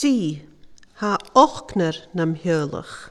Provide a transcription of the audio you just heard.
Zie, ha ochkner nam heulig.